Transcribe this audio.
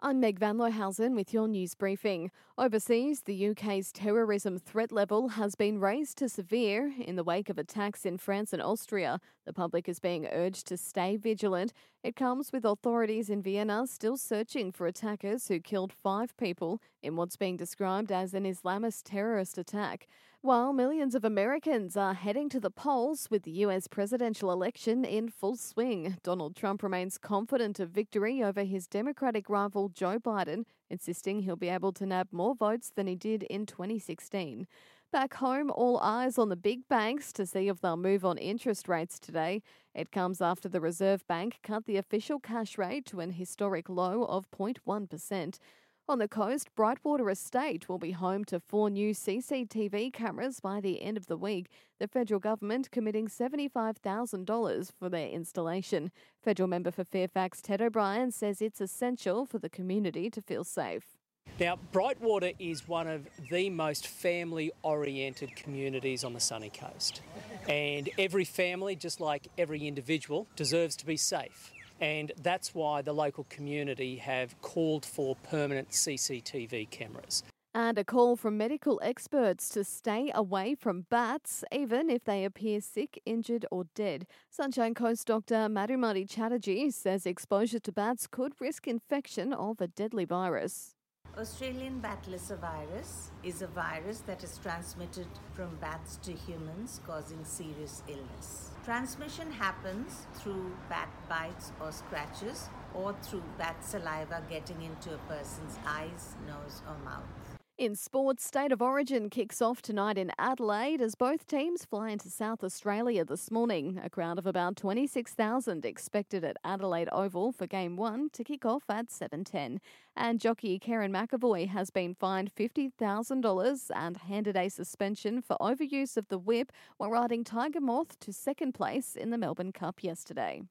I'm Meg Van Lohausen with your news briefing. Overseas, the UK's terrorism threat level has been raised to severe in the wake of attacks in France and Austria. The public is being urged to stay vigilant. It comes with authorities in Vienna still searching for attackers who killed five people in what's being described as an Islamist terrorist attack. While millions of Americans are heading to the polls with the US presidential election in full swing, Donald Trump remains confident of victory over his Democratic rival Joe Biden, insisting he'll be able to nab more votes than he did in 2016. Back home, all eyes on the big banks to see if they'll move on interest rates today. It comes after the Reserve Bank cut the official cash rate to an historic low of 0.1%. On the coast, Brightwater Estate will be home to four new CCTV cameras by the end of the week, the federal government committing $75,000 for their installation. Federal member for Fairfax Ted O'Brien says it's essential for the community to feel safe. Now, Brightwater is one of the most family oriented communities on the sunny coast. And every family, just like every individual, deserves to be safe. And that's why the local community have called for permanent CCTV cameras. And a call from medical experts to stay away from bats, even if they appear sick, injured, or dead. Sunshine Coast Dr. Madhumati Chatterjee says exposure to bats could risk infection of a deadly virus. Australian bat virus is a virus that is transmitted from bats to humans, causing serious illness. Transmission happens through bat bites or scratches, or through bat saliva getting into a person's eyes, nose, or mouth. In sports, State of Origin kicks off tonight in Adelaide as both teams fly into South Australia this morning. A crowd of about 26,000 expected at Adelaide Oval for Game 1 to kick off at 7.10. And jockey Kerrin McEvoy has been fined $50,000 and handed a suspension for overuse of the whip while riding Tiger Moth to second place in the Melbourne Cup yesterday.